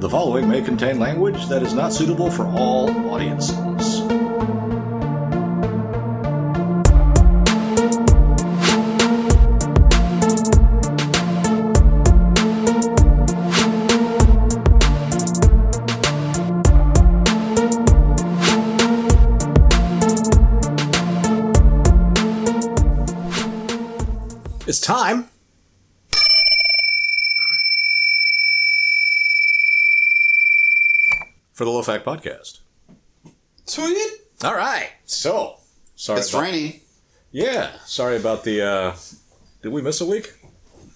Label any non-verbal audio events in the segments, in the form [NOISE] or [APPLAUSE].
The following may contain language that is not suitable for all audiences. Fact Podcast. Sweet. All right. So, sorry. It's about- rainy. Yeah. Sorry about the. uh Did we miss a week?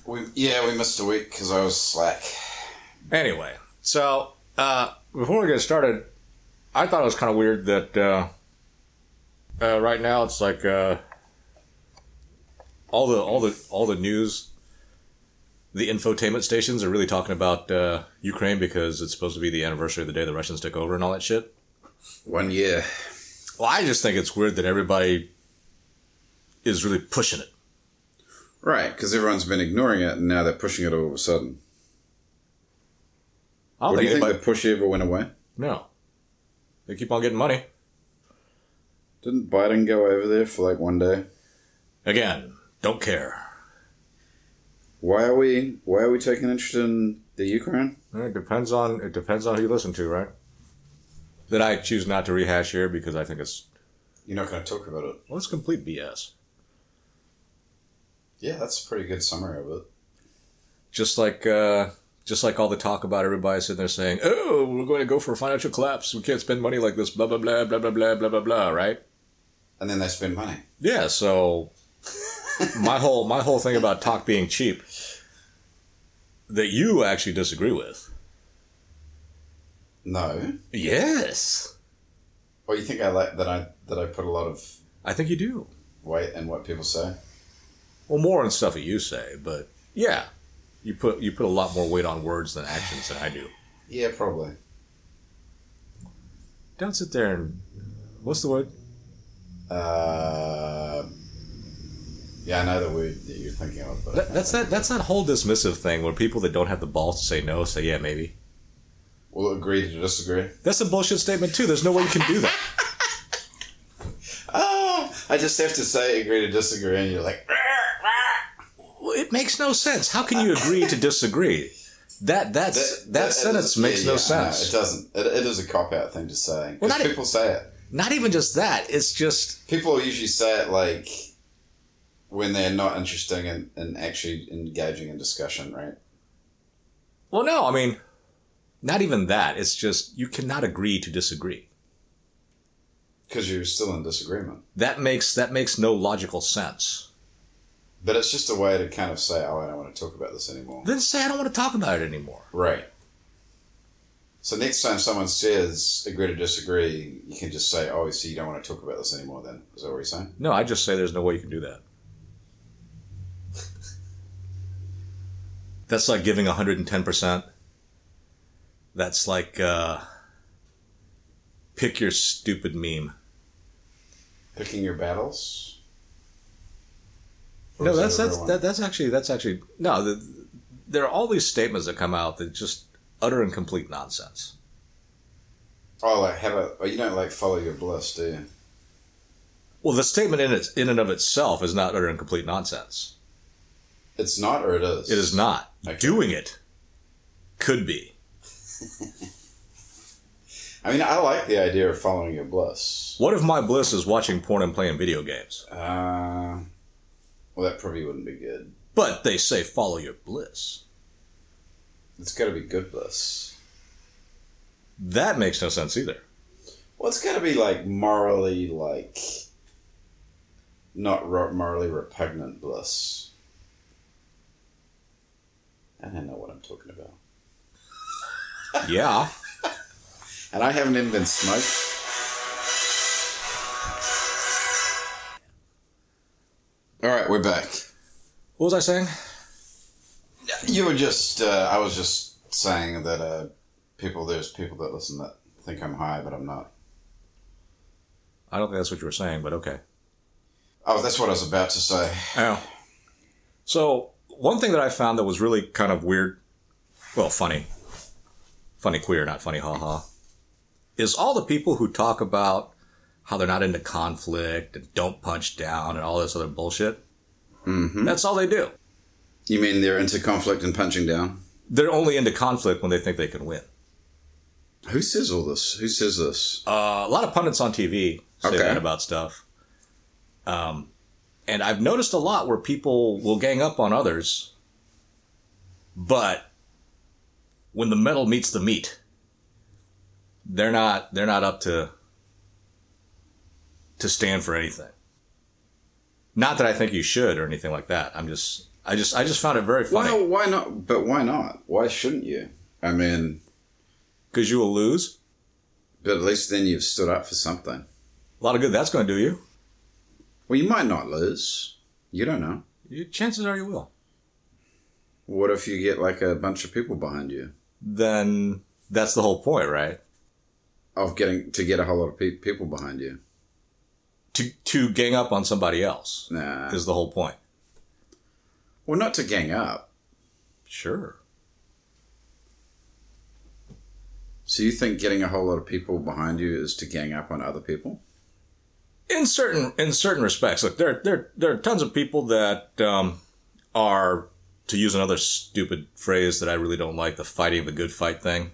We yeah, we missed a week because I was slack. Anyway, so uh before we get started, I thought it was kind of weird that uh, uh right now it's like uh all the all the all the news the infotainment stations are really talking about uh, Ukraine because it's supposed to be the anniversary of the day the Russians took over and all that shit. One year. Well, I just think it's weird that everybody is really pushing it. Right, because everyone's been ignoring it, and now they're pushing it all of a sudden. I don't What do think you think the push ever went away? no, they keep on getting money Didn't Biden go over there for like one day? again. Don't care. Why are we? Why are we taking interest in the Ukraine? It depends on it depends on who you listen to, right? That I choose not to rehash here because I think it's You're not going to talk about it. well, it's complete BS. Yeah, that's a pretty good summary of it. Just like uh, just like all the talk about everybody sitting there saying, "Oh, we're going to go for a financial collapse. We can't spend money like this." Blah blah blah blah blah blah blah blah blah. Right? And then they spend money. Yeah. So [LAUGHS] my whole my whole thing about talk being cheap that you actually disagree with. No. Yes, Or you think I like that I that I put a lot of I think you do. weight in what people say? Well, more on stuff that you say, but yeah, you put you put a lot more weight on words than actions than I do. Yeah, probably. Don't sit there and what's the word? Uh, yeah, I know the word that you're thinking of, but That, that's that that's that whole dismissive thing where people that don't have the balls to say no say yeah maybe. We'll agree to disagree. That's a bullshit statement too. There's no way you can do that. Ah, [LAUGHS] [LAUGHS] I just have to say agree to disagree, and you're like, Well, it makes no sense. How can you agree to disagree? That that's that, sentence is- makes yeah, no yeah, sense. it doesn't. It, it is a cop out thing to say. Well, not e- people say it. Not even just that. It's just People usually say it like when they're not interested in, in actually engaging in discussion, right? well, no. I mean, not even that. It's just you cannot agree to disagree. Because you're still in disagreement. That makes that makes no logical sense. But it's just a way to kind of say, "Oh, I don't want to talk about this anymore." Then say I don't want to talk about it anymore. Right. So next time someone says agree to disagree, you can just say, "Oh, so you don't want to talk about this anymore?" Then is that what you're saying? No, I just say there's no way you can do that. That's like giving 110%. That's like uh, pick your stupid meme. Picking your battles. Or No, that's that's that, that's actually that's actually no. The, there are all these statements that come out that just utter and complete nonsense. Oh, like have a. You don't like follow your bliss, do you? Well, the statement in it in and of itself is not utter and complete nonsense. It's not, or it is. It is not. Okay. Doing it could be. [LAUGHS] I mean, I like the idea of following your bliss. What if my bliss is watching porn and playing video games? Uh, well, that probably wouldn't be good. But they say follow your bliss. It's got to be good bliss. That makes no sense either. Well, it's got to be like morally, like not morally repugnant bliss. I don't know what I'm talking about, Yeah. [LAUGHS] and I haven't even been smoked. All right, we're back. What was I saying? You were just, uh, I was just saying that uh, people, there's people that listen that think I'm high, but I'm not. I don't think that's what you were saying, but okay. Oh, that's what I was about to say. Oh. So, one thing that I found that was really kind of weird well, funny, funny queer, not funny haha, is all the people who talk about how they're not into conflict and don't punch down and all this other bullshit. Mm-hmm. That's all they do. You mean they're into conflict and punching down? They're only into conflict when they think they can win. Who says all this? Who says this? Uh, a lot of pundits on TV say Okay. that about stuff. Um, and I've noticed a lot where people will gang up on others, but when the metal meets the meat, they're not they're not up to to stand for anything. Not that I think you should or anything like that. I'm just I just I just found it very funny Well, why not? But why not? Why shouldn't you? I mean, because you will lose. but at least then you've stood up for something. A lot of good that's going to do you. Well, you might not lose. You don't know. You- Chances are you will. What if you get like a bunch of people behind you? Then that's the whole point, right? Of getting to get a whole lot of pe- people behind you. to to gang up on somebody else Nah. is the whole point. Well, not to gang up. Sure. So you think getting a whole lot of people behind you is to gang up on other people? In certain in certain respects, look, there there there are tons of people that um, are, to use another stupid phrase that I really don't like, the fighting the good fight thing.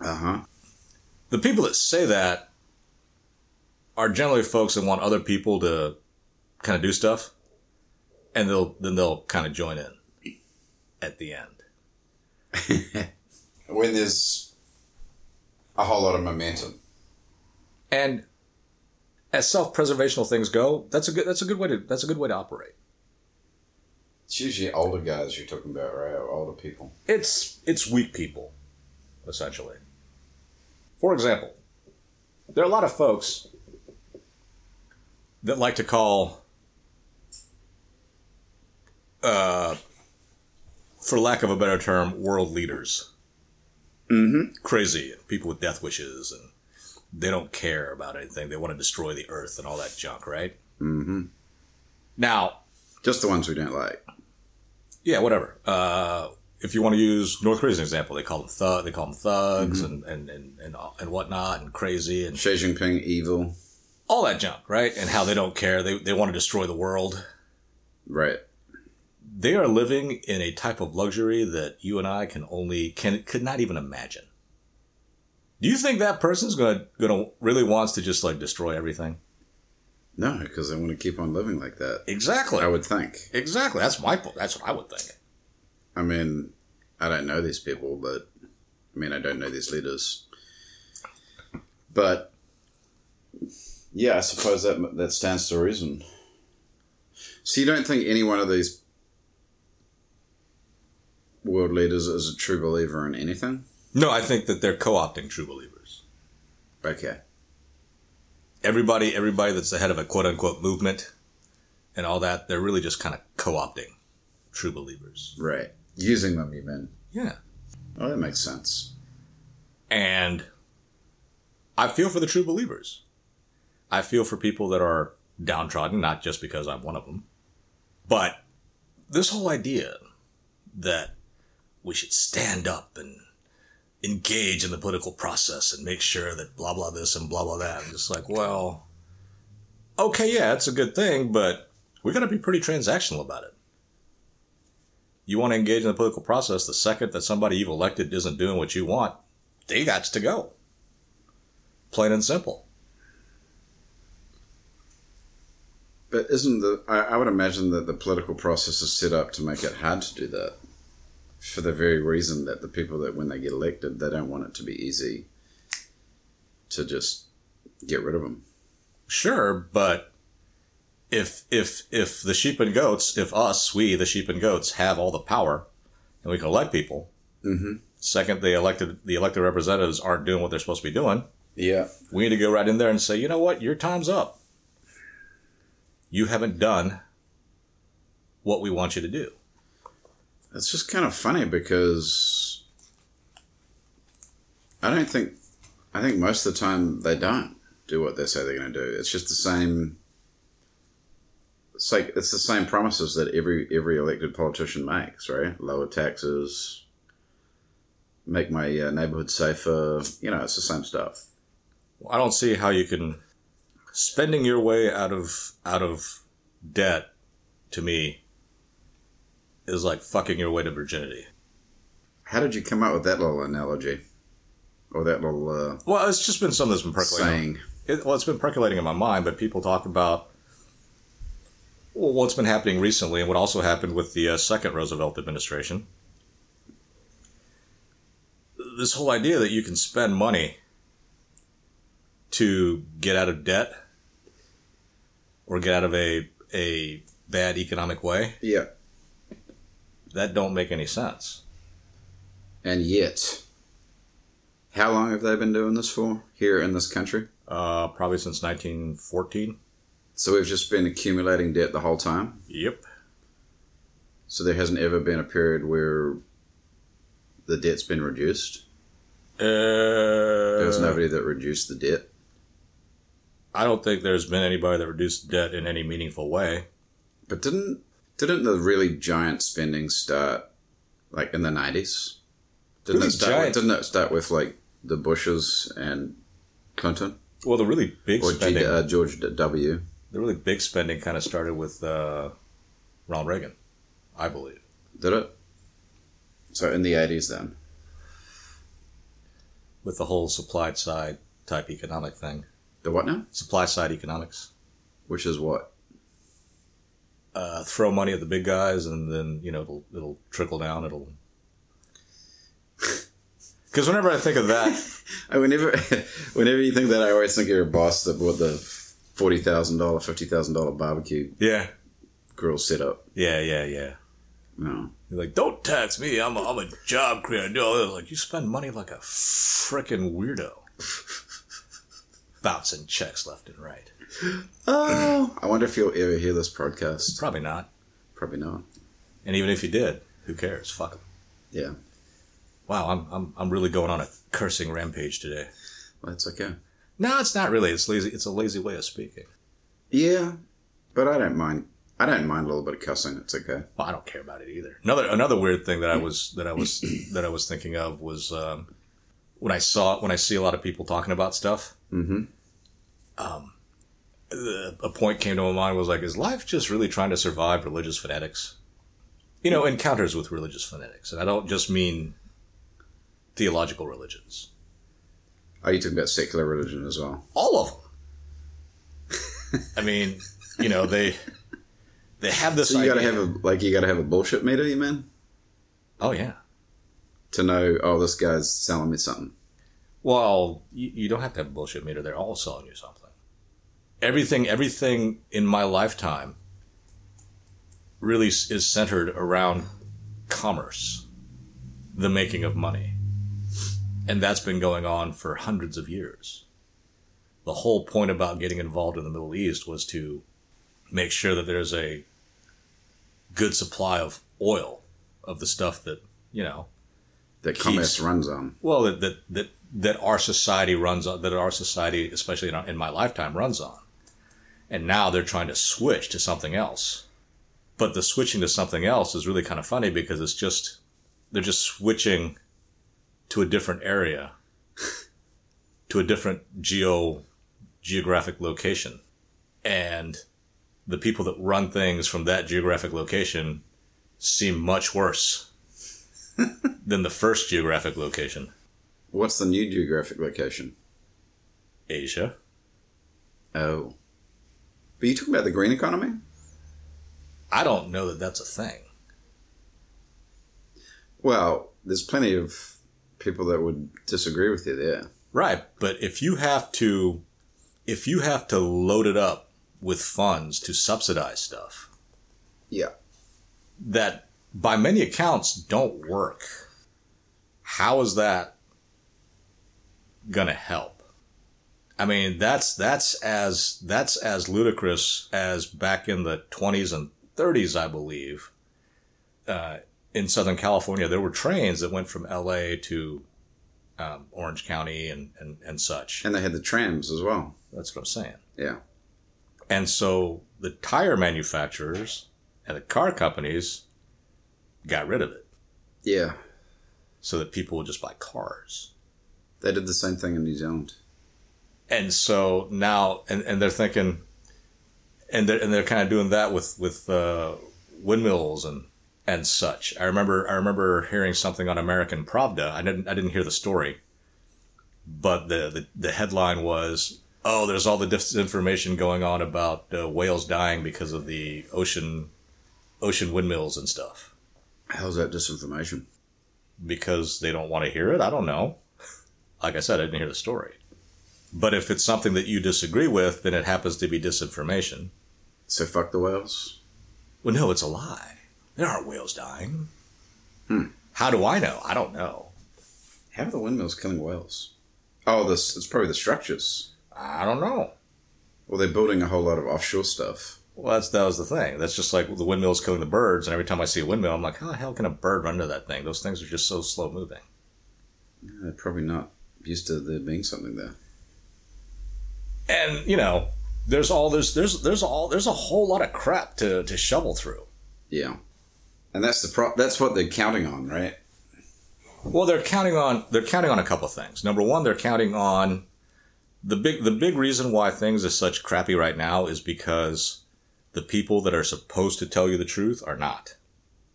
Uh huh. The people that say that are generally folks that want other people to kind of do stuff, and they'll then they'll kind of join in at the end. [LAUGHS] When there's a whole lot of momentum. And as self-preservational things go, that's a good that's a good way to that's a good way to operate. It's usually older guys you're talking about, right? Or older people. It's it's weak people, essentially. For example, there are a lot of folks that like to call, uh, for lack of a better term, world leaders Mm-hmm. crazy people with death wishes and they don't care about anything. They want to destroy the earth and all that junk, right? Mm-hmm. Now, Just the ones we don't like. yeah, whatever. Uh, if you want to use North Korea as an example, they call them thug, they call them thugs and, and, and, and, and whatnot and crazy and Xi Jinping, evil. all that junk, right? And how they don't care. They, they want to destroy the world. Right. They are living in a type of luxury that you and I can only, can, could not even imagine. Do you think that person's gonna, gonna really wants to just like destroy everything? No, because they want to keep on living like that. Exactly. I would think. Exactly. That's my, that's what I would think. I mean, I don't know these people, but I mean, I don't know these leaders. But yeah, I suppose that that stands to reason. So you don't think any one of these world leaders is a true believer in anything? No, I think that they're co-opting true believers. Okay. Everybody, everybody that's the head of a quote unquote movement and all that, they're really just kind of co-opting true believers. Right. Using them, you mean? Yeah. Oh, that makes sense. And I feel for the true believers. I feel for people that are downtrodden, not just because I'm one of them, but this whole idea that we should stand up and engage in the political process and make sure that blah blah this and blah blah that. I'm just like, well, okay, yeah, it's a good thing, but we got to be pretty transactional about it. You want to engage in the political process the second that somebody you've elected isn't doing what you want, they got to go. Plain and simple. But isn't the I, I would imagine that the political process is set up to make it hard to do that. For the very reason that the people that when they get elected, they don't want it to be easy to just get rid of them. Sure, but if if if the sheep and goats, if us, we the sheep and goats have all the power and we can elect people, Mm-hmm. second the elected the elected representatives aren't doing what they're supposed to be doing, Yeah. we need to go right in there and say, you know what, your time's up. You haven't done what we want you to do. It's just kind of funny because I don't think I think most of the time they don't do what they say they're going to do. It's just the same. It's like it's the same promises that every every elected politician makes, right? Lower taxes, make my uh, neighborhood safer. You know, it's the same stuff. I don't see how you can spending your way out of out of debt to me is like fucking your way to virginity. How did you come up with that little analogy? Or that little uh, Well, it's just been something that's been percolating. saying? It, well, it's been percolating in my mind, but people talk about well, what's been happening recently and what also happened with the uh, second Roosevelt administration. This whole idea that you can spend money to get out of debt or get out of a a bad economic way Yeah. That don't make any sense. And yet, how long have they been doing this for here in this country? Uh, probably since 1914. So we've just been accumulating debt the whole time. Yep. So there hasn't ever been a period where the debt's been reduced. Uh, There was nobody that reduced the debt. I don't think there's been anybody that reduced debt in any meaningful way. But didn't didn't the really giant spending start like in the nineties? Didn't Really it start? giant? With, didn't it start with like the Bushes and Clinton Well, the really big or G, spending, uh, George W? the really big spending kind of started with uh, Ronald Reagan, I believe. Did it? So in the eighties, then with the whole supply side type economic thing. the what now? Supply side economics. Which is what? Uh, throw money at the big guys, and then you know it'll it'll trickle down. It'll [LAUGHS] because whenever I think of that, [LAUGHS] I whenever [LAUGHS] whenever you think that, I always think of your boss that bought the forty thousand dollar, fifty thousand dollar barbecue yeah, grill setup. yeah, yeah, yeah. No, You're like, don't tax me. I'm a, I'm a job creator. No, like you spend money like a freaking weirdo, bouncing checks left and right. Oh, I wonder if you'll ever hear this podcast. Probably not. Probably not. And even if you did, who cares? Fuck 'em. Yeah, Wow, I'm I'm I'm really going on a cursing rampage today. well, that's okay. No, it's not really. It's lazy. It's a lazy way of speaking. Yeah, but I don't mind. I don't mind a little bit of cussing. It's okay. Well, I don't care about it either. Another another weird thing that I was that I was [CLEARS THROAT] that I was thinking of was um, when I saw when I see a lot of people talking about stuff. Mm-hmm. the- a point came to my mind was like, is life just really trying to survive religious fanatics? You know, encounters with religious fanatics, and I don't just mean theological religions. Are you talking about secular religion as well? All of them. I mean, you know, they they have this. So you got to have a like you got to have a bullshit meter, you mean, Oh yeah. to know oh this guy's selling me something. Well, you, you don't have to have a bullshit meter. They're all selling you something. Everything, everything in my lifetime really is centered around commerce, the making of money. And that's been going on for hundreds of years. The whole point about getting involved in the Middle East was to make sure that there's a good supply of oil, of the stuff that, you know, That commerce runs on. well, that that that, that our society runs on, that our society, especially in, our, in my lifetime, runs on. And now they're trying to switch to something else. But the switching to something else is really kind of funny because it's just they're just switching to a different area, [LAUGHS] to a different geo geographic location, and the people that run things from that geographic location seem much worse [LAUGHS] than the first geographic location. What's the new geographic location? Asia. Oh, but you talking about the green economy? I don't know that that's a thing. Well, there's plenty of people that would disagree with you there. Right, but if you have to if you have to load it up with funds to subsidize stuff Yeah. that by many accounts don't work, how is that going to help? I mean, that's that's as that's as ludicrous as back in the 20s and 30s, I believe. Uh, in Southern California, there were trains that went from LA to um, Orange County and, and, and such. And they had the trams as well. That's what I'm saying. Yeah. And so the tire manufacturers and the car companies got rid of it. Yeah. so that people would just buy cars. They did the same thing in New Zealand. And so now, and, and they're thinking, and they're, and they're kind of doing that with, with, uh, windmills and, and such. I remember, I remember hearing something on American Pravda. I didn't, I didn't hear the story, but the, the, the headline was, oh, there's all the disinformation going on about uh, whales dying because of the ocean, ocean windmills and stuff. How's that disinformation? Because they don't want to hear it. I don't know. [LAUGHS] Like I said, I didn't hear the story. But if it's something that you disagree with, then it happens to be disinformation. So fuck the whales. Well, no, it's a lie. There aren't whales dying. Hmm. How do I know? I don't know. How are the windmills killing whales? Oh, this it's probably the structures. I don't know. Well, they're building a whole lot of offshore stuff. Well, that's that was the thing. That's just like the windmills killing the birds, and every time I see a windmill, I'm like, how the hell can a bird run into that thing? Those things are just so slow moving. They're probably not used to there being something there. And you know, there's all there's there's there's all there's a whole lot of crap to to shovel through. Yeah, and that's the pro. That's what they're counting on, right? Well, they're counting on they're counting on a couple of things. Number one, they're counting on the big the big reason why things are such crappy right now is because the people that are supposed to tell you the truth are not.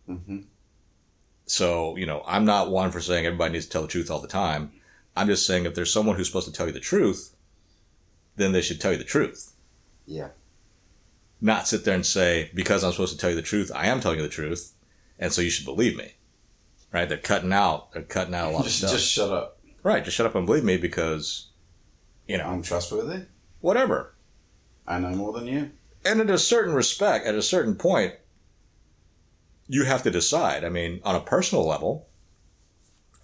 Mm-hmm. So you know, I'm not one for saying everybody needs to tell the truth all the time. I'm just saying if there's someone who's supposed to tell you the truth, then they should tell you the truth. Yeah. Not sit there and say because I'm supposed to tell you the truth, I am telling you the truth, and so you should believe me. Right? They're cutting out. They're cutting out a lot just, of stuff. just shut up. right? Just shut up and believe me because, you know, I'm trustworthy. whatever. I know more than you. and at a certain respect, at a certain point, you have to decide. I mean, on a personal level,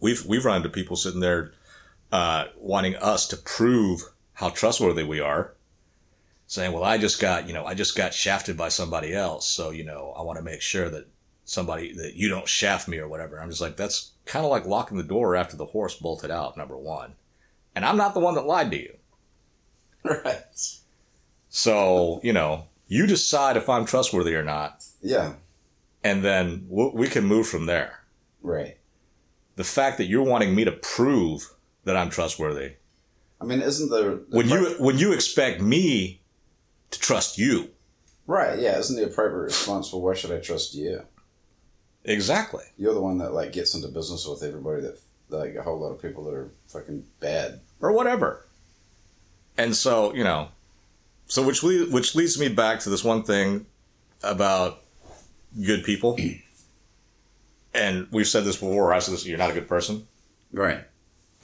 we've we've run into people sitting there uh, wanting us to prove how trustworthy we are, saying, "Well, I just got you know I just got shafted by somebody else, so you know I want to make sure that somebody that you don't shaft me or whatever." I'm just like, that's kind of like locking the door after the horse bolted out. Number one, and I'm not the one that lied to you. [LAUGHS] Right. So, you know, you decide if I'm trustworthy or not, Yeah. and then we can move from there. Right. The fact that you're wanting me to prove that I'm trustworthy, I mean, isn't the, the when you when you expect me to trust you, right? Yeah. Isn't the appropriate response for why should I trust you? exactly. You're the one that like gets into business with everybody that like a whole lot of people that are fucking bad. or whatever. And so, you know, so which le- which leads me back to this one thing about good people. [CLEARS THROAT] and we've said this before. I said this: you're not a good person. Right.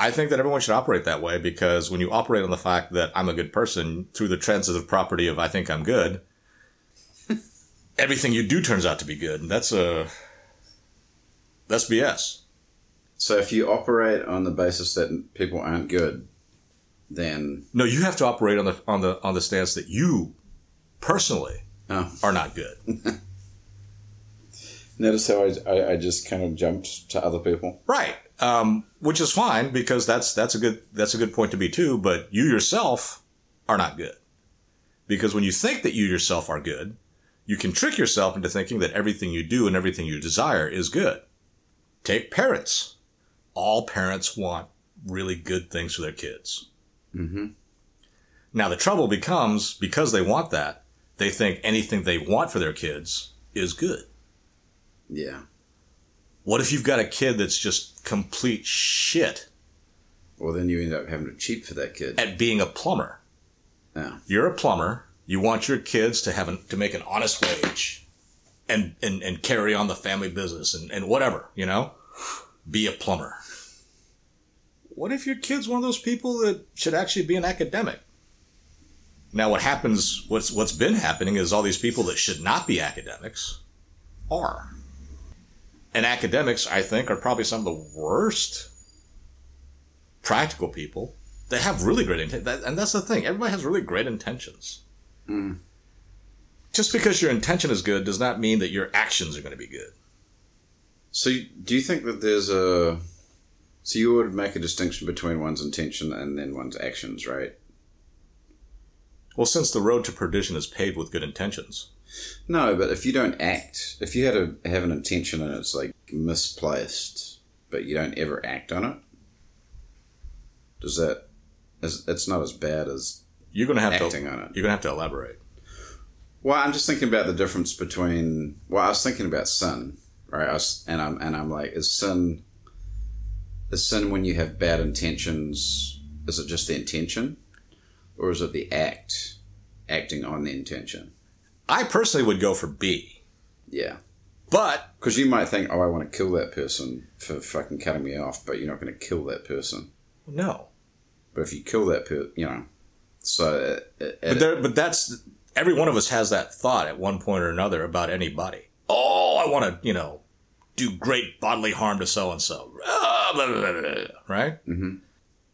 I think that everyone should operate that way because when you operate on the fact that I'm a good person through the transitive property of I think I'm good, [LAUGHS] everything you do turns out to be good. And that's a that's BS. So if you operate on the basis that people aren't good, then No, you have to operate on the on the on the stance that you personally oh. are not good. [LAUGHS] notice how I, I, I just kind of jumped to other people. Right. Um, which is fine because that's that's a good that's a good point to be too. But you yourself are not good because when you think that you yourself are good, you can trick yourself into thinking that everything you do and everything you desire is good. Take parents. All parents want really good things for their kids. Mm-hmm. Now the trouble becomes because they want that, they think anything they want for their kids is good. Yeah. What if you've got a kid that's just complete shit Well, then you end up having to cheat for that kid. at being a plumber? Yeah. You're a plumber. You want your kids to have an, to make an honest wage and, and, and carry on the family business and, and whatever, you know? Be a plumber. What if your kid's one of those people that should actually be an academic? Now what happens, what's, what's been happening is all these people that should not be academics are. And academics, I think, are probably some of the worst practical people. They have really great intent, that, and that's the thing. Everybody has really great intentions. Mm. Just because your intention is good does not mean that your actions are going to be good. So, do you think that there's a. So, you would make a distinction between one's intention and then one's actions, right? Well, since the road to perdition is paved with good intentions, No, but if you don't act, if you had a have an intention and it's like misplaced, but you don't ever act on it. Does that? Is, it's not as bad as You're gonna have acting to. on it. You're gonna have to elaborate. Well, I'm just thinking about the difference between. Well, I was thinking about sin, right? I was, and I'm and I'm like, is sin? Is sin when you have bad intentions? Is it just the intention, or is it the act, acting on the intention? I personally would go for B, Yeah, but because you might think, oh, I want to kill that person for fucking cutting me off, but you're not going to kill that person. no. But if you kill that person, you know, so it, it, But there, but that's every one of us has that thought at one point or another about anybody. Oh, I want to, you know, do great bodily harm to so and so, right? Mm-hmm.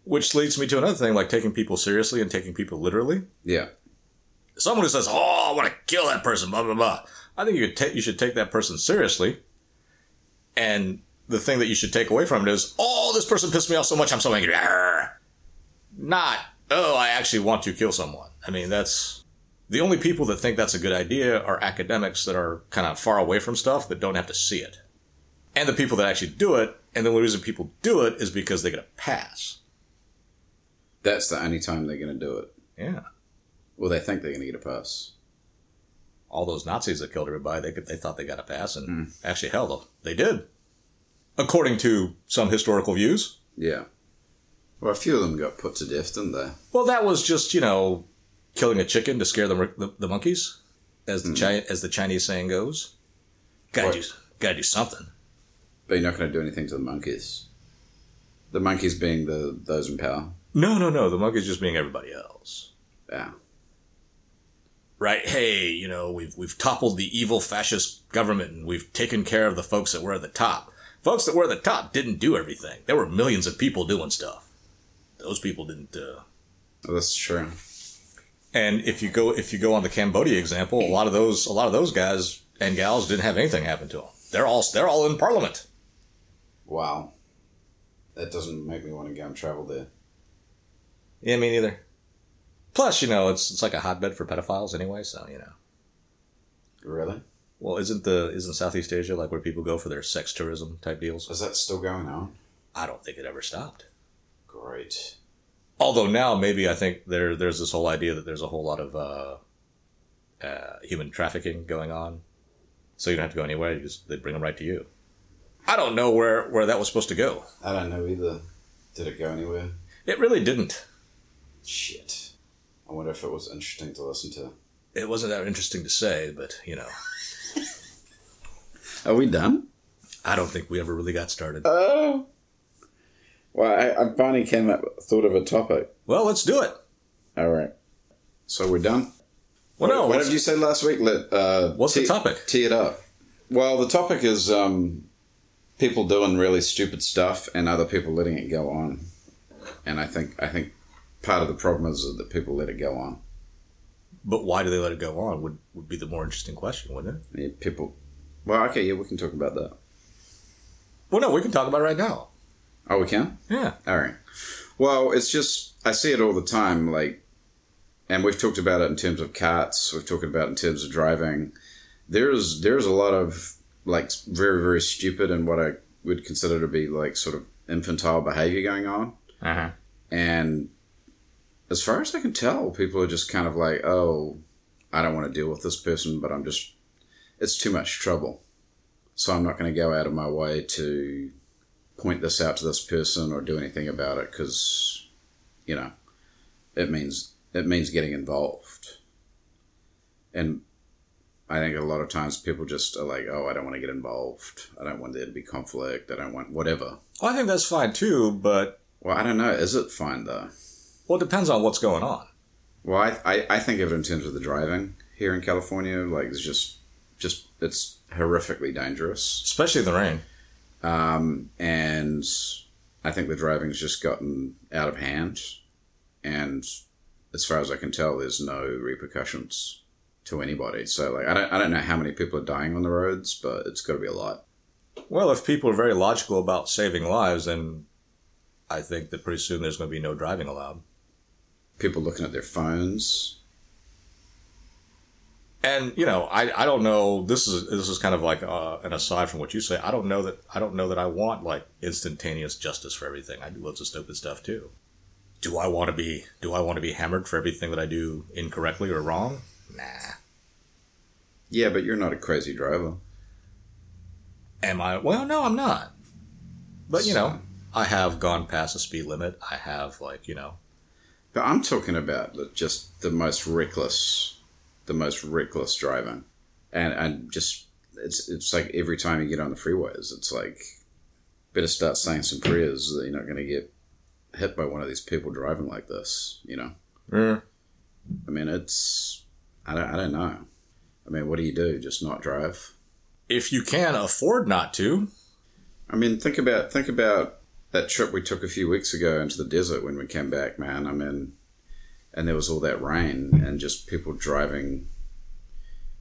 Which leads me to another thing, like taking people seriously and taking people literally. yeah, Someone who says, "Oh, I want to kill that person," blah blah blah. I think you you should take that person seriously, and the thing that you should take away from it is, "Oh, this person pissed me off so much, I'm so angry." Not, "Oh, I actually want to kill someone." I mean, that's the only people that think that's a good idea are academics that are kind of far away from stuff that don't have to see it, and the people that actually do it. And the only reason people do it is because they get a pass. that's the only time they're going to do it. Yeah. Well, they think they're going to get a pass. all those Nazis that killed everybody, they could, they thought they got a pass, and hmm. actually, hell, they did, according to some historical views. Yeah. Well, a few of them got put to death, didn't they? Well, that was just you know, killing a chicken to scare the the, the monkeys, as the hmm. Chi- as the Chinese saying goes. Gotta do gotta do something. But you're not going to do anything to the monkeys. The monkeys being the those in power. No, no, no. The monkeys just being everybody else, Yeah. Right? Hey, you know, we've we've toppled the evil fascist government, and we've taken care of the folks that were at the top. Folks that were at the top didn't do everything. There were millions of people doing stuff. Those people didn't. Uh, Well, that's true. And if you go if you go on the Cambodia example, a lot of those a lot of those guys and gals didn't have anything happen to them. They're all they're all in parliament. Wow. That doesn't make me want to go and travel there. Yeah, me neither. Plus, you know, it's it's like a hotbed for pedophiles anyway. So you know, Really? well, isn't the isn't Southeast Asia like where people go for their sex tourism type deals? Is that still going on? I don't think it ever stopped. Great. Although now maybe I think there there's this whole idea that there's a whole lot of uh, uh, human trafficking going on, so you don't have to go anywhere. You just they bring them right to you. I don't know where where that was supposed to go. I don't know either. Did it go anywhere? It really didn't. Shit. I wonder if it was interesting to listen to. It wasn't that interesting to say, but you know, Are we done? I don't think we ever really got started. Oh. Well, I, I finally came up, thought of a topic. Well, let's do it. All right. So we're done? Well, no, what did you say last week? Let uh, What's the topic? Tee it up. Well, the topic is um, people doing really stupid stuff and other people letting it go on. And I think I think part of the problem is that people let it go on. But why do they let it go on? Would would be the more interesting question, wouldn't it? Yeah, people. Well, okay, yeah, we can talk about that. Well, no, we can talk about it right now. Oh, we can. Yeah. All right. Well, it's just I see it all the time, like, and we've talked about it in terms of carts. We've talked about it in terms of driving. There's there's a lot of like very very stupid and what I would consider to be like sort of infantile behavior going on, Uh huh. and as far as I can tell, people are just kind of like, oh, I don't want to deal with this person, but I'm just it's too much trouble, so I'm not going to go out of my way to point this out to this person or do anything about it because you know it means it means getting involved. And i think a lot of times people just are like oh i don't want to get involved. I don't want there to be conflict. I don't want whatever. Well, I think that's fine too, but well i don't know. Is it fine though well, it depends on what's going on. well i i, I think of it in terms of the driving here in california like it's just just it's horrifically dangerous Especially in the rain. um, and I think the driving's just gotten out of hand. And as far as I can tell, there's no repercussions to anybody. So, like, I don't, I don't know how many people are dying on the roads, but it's got to be a lot. Well, if people are very logical about saving lives, then I think that pretty soon there's going to be no driving allowed. People looking at their phones. and you know, I, I don't know. This is this is kind of like uh, an aside from what you say. I don't know that I don't know that I want like instantaneous justice for everything. I do loads of stupid stuff too. Do I want to be Do I want to be hammered for everything that I do incorrectly or wrong? Nah. Yeah, but you're not a crazy driver. Am I? Well, no, I'm not. But you So- know, I have gone past the speed limit. I have like you know, I'm talking about just the most reckless, the most reckless driving, and and just it's it's like every time you get on the freeways, it's like better start saying some prayers that you're not going to get hit by one of these people driving like this. You know, eh, I mean, it's I don't I don't know. I mean, what do you do? Just not drive? if you can afford not to, I mean, think about think about that trip we took a few weeks ago into the desert when we came back, man. I mean, and there was all that rain and just people driving.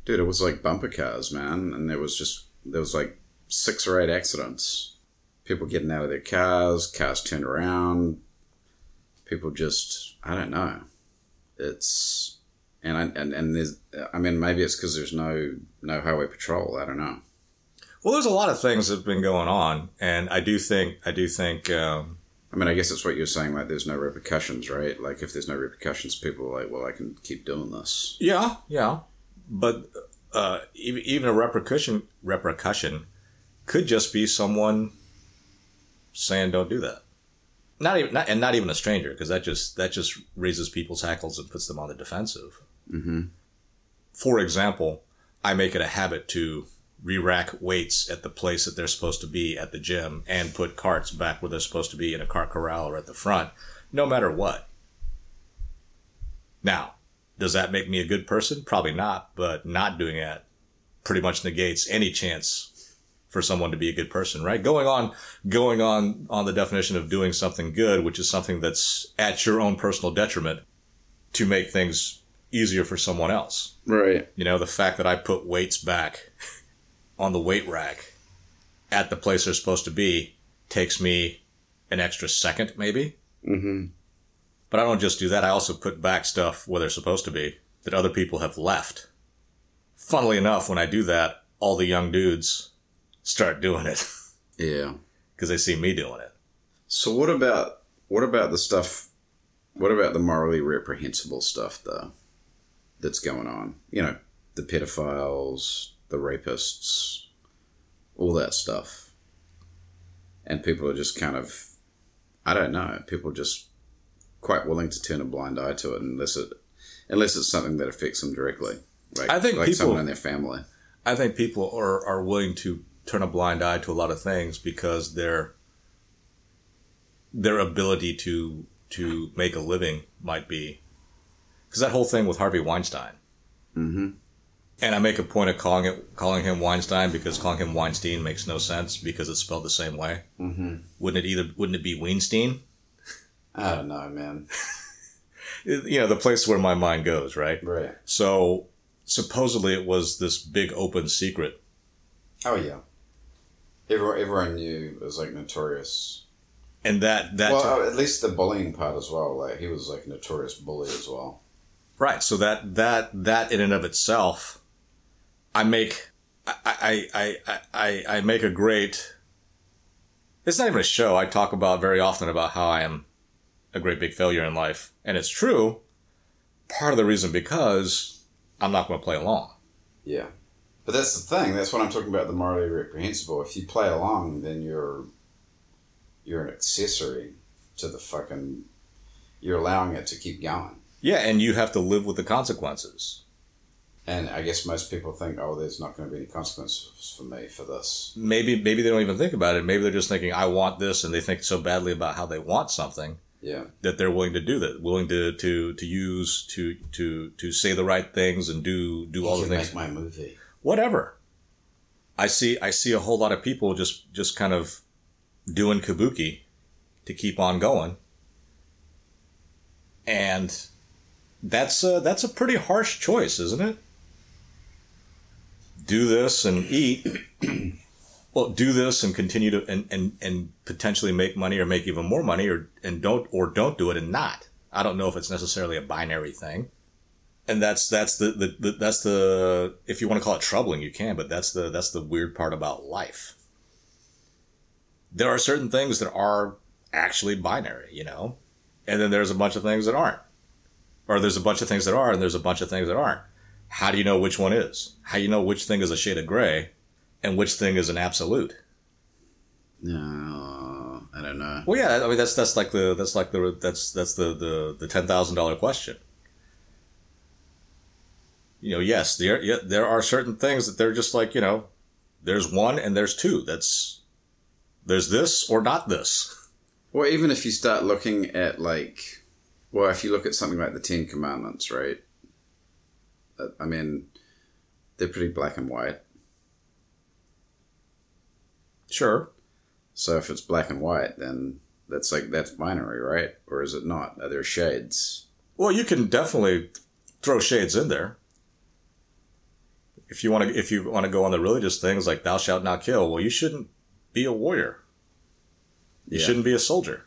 Dude, it was like bumper cars, man, and there was just there was like six or eight accidents. People getting out of their cars, cars turned around. People just, I don't know. It's and I, and and there's, I mean, maybe it's because there's no no highway patrol. I don't know. Well, there's a lot of things that have been going on, and I do think I do think um, I mean, I guess it's what you're saying. Like, there's no repercussions, right? Like, if there's no repercussions, people are like, well, I can keep doing this. Yeah, yeah, but uh, even even a repercussion repercussion could just be someone saying don't do that. Not even not, and not even a stranger because that just that just raises people's hackles and puts them on the defensive. Mm-hmm. For example, I make it a habit to re-rack weights at the place that they're supposed to be at the gym and put carts back where they're supposed to be in a cart corral or at the front, no matter what. Now, does that make me a good person? Probably not, but not doing that pretty much negates any chance for someone to be a good person, right? Going on, going on, on the definition of doing something good, which is something that's at your own personal detriment to make things easier for someone else. Right. You know, the fact that I put weights back [LAUGHS] on the weight rack at the place they're supposed to be takes me an extra second, maybe. Mm-hmm. But I don't just do that. I also put back stuff where they're supposed to be that other people have left. Funnily enough, when I do that, all the young dudes start doing it [LAUGHS] Yeah. because they see me doing it. So what about what about the stuff? What about the morally reprehensible stuff though? That's going on. You know, the pedophiles, the rapists, all that stuff. And people are just kind of, I don't know. People are just quite willing to turn a blind eye to it unless it, unless it's something that affects them directly. Like, I think like people- someone in their family. I think people are, are willing to turn a blind eye to a lot of things because their their ability to to make a living might be because that whole thing with Harvey Weinstein. Mm-hmm. And I make a point of calling it calling him Weinstein because calling him Weinstein makes no sense because it's spelled the same way. Mm-hmm. Wouldn't it either? Wouldn't it be Weinstein? I don't know, man. [LAUGHS] You know, the place where my mind goes, right? Right. So supposedly it was this big open secret. Oh yeah. Everyone, everyone knew it was like notorious. And that that well, uh, at least the bullying part as well. Like he was like a notorious bully as well. Right. So that that that in and of itself, I make I I I I, make a great. It's not even a show. I talk about very often about how I am a great big failure in life, and it's true. Part of the reason because I'm not going to play along. Yeah, but that's the thing. That's what I'm talking about. The morally reprehensible. If you play along, then you're you're an accessory to the fucking. You're allowing it to keep going. Yeah, and you have to live with the consequences. And I guess most people think, oh, there's not going to be any consequences for me for this. Maybe maybe they don't even think about it. Maybe they're just thinking I want this, and they think so badly about how they want something Yeah. that they're willing to do that, willing to to to use to to to say the right things and do do all you the things. make my movie. Whatever. I see I see a whole lot of people just just kind of doing kabuki to keep on going, and that's a, that's a pretty harsh choice, isn't it? Do this and eat. [CLEARS THROAT] well, do this and continue to and, and, and potentially make money or make even more money, or and don't or don't do it and not. I don't know if it's necessarily a binary thing. and that's that's the, the, the that's the if you want to call it troubling you can but that's the that's the weird part about life there are certain things that are actually binary you know and then there's a bunch of things that aren't or there's a bunch of things that are and there's a bunch of things that aren't how do you know which one is how do you know which thing is a shade of gray and which thing is an absolute No, I don't know. well yeah i mean that's that's like the that's like the that's that's the the, the $10000 question you know, yes, there yeah, there are certain things that they're just like, you know, there's one and there's two. That's there's this or not this. Well, even if you start looking at like, well, if you look at something like the Ten Commandments, right? I mean, they're pretty black and white. Sure. So if it's black and white, then that's like that's binary, right? Or is it not? Are there shades? Well, you can definitely throw shades in there. If you want to, if you want to go on the religious things like "Thou shalt not kill," well, you shouldn't be a warrior. You Yeah. shouldn't be a soldier.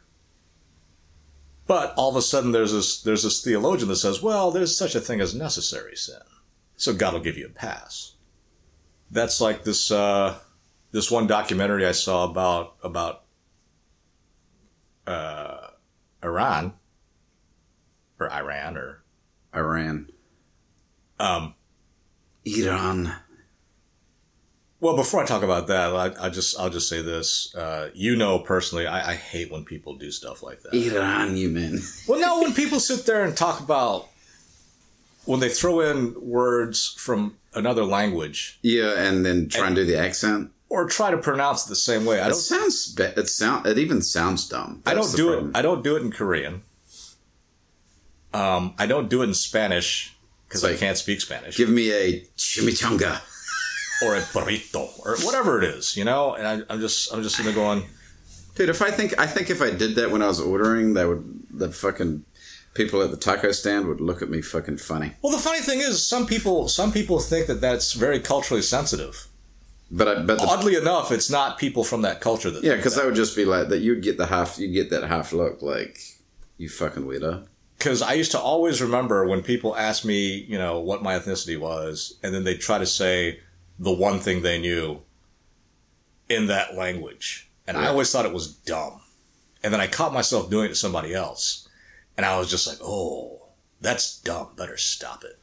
But all of a sudden, there's this there's this theologian that says, "Well, there's such a thing as necessary sin, so God will give you a pass." That's like this uh, this one documentary I saw about about uh, Iran or Iran or Iran, um, Iran. Well, before I talk about that, I, I just I'll just say this. Uh, you know, personally, I, I hate when people do stuff like that. Iran, you mean? Well, no, when people sit there and talk about when they throw in words from another language Yeah, and then try and do the accent. or try to pronounce it the same way. I It don't. sounds. Be- it sound. It even sounds dumb. I don't do problem. it. I don't do it in Korean. Um, I don't do it in Spanish because I can't speak Spanish. Give me a chimichanga. Or a burrito or whatever it is, you know. And I, I'm just I'm just sitting there going. Dude, if I think I think if I did that when I was ordering, they would the fucking people at the taco stand would look at me fucking funny. Well, the funny thing is, some people some people think that that's very culturally sensitive. But I but the, Oddly enough, it's not people from that culture that yeah, because that. I would just be like that. You'd get the half. You get that half look like you fucking weirdo. because I used to always remember when people asked me, you know, what my ethnicity was, and then they try to say the one thing they knew in that language, and I always thought it was dumb. And then I caught myself doing it to somebody else, and I was just like, "Oh, that's dumb. Better stop it."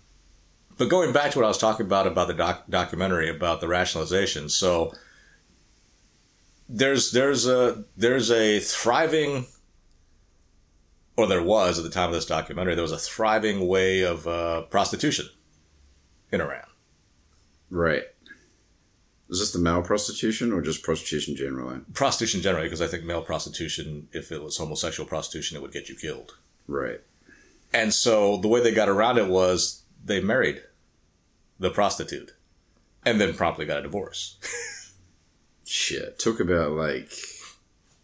But going back to what I was talking about about the doc- documentary about the rationalization, so there's there's a there's a thriving or there was at the time of this documentary, there was a thriving way of uh, prostitution in Iran. Right. Is this the male prostitution or just prostitution generally? Prostitution generally, because I think male prostitution, if it was homosexual prostitution, it would get you killed. Right. And so the way they got around it was they married the prostitute and then promptly got a divorce. [LAUGHS] Shit. Talk about like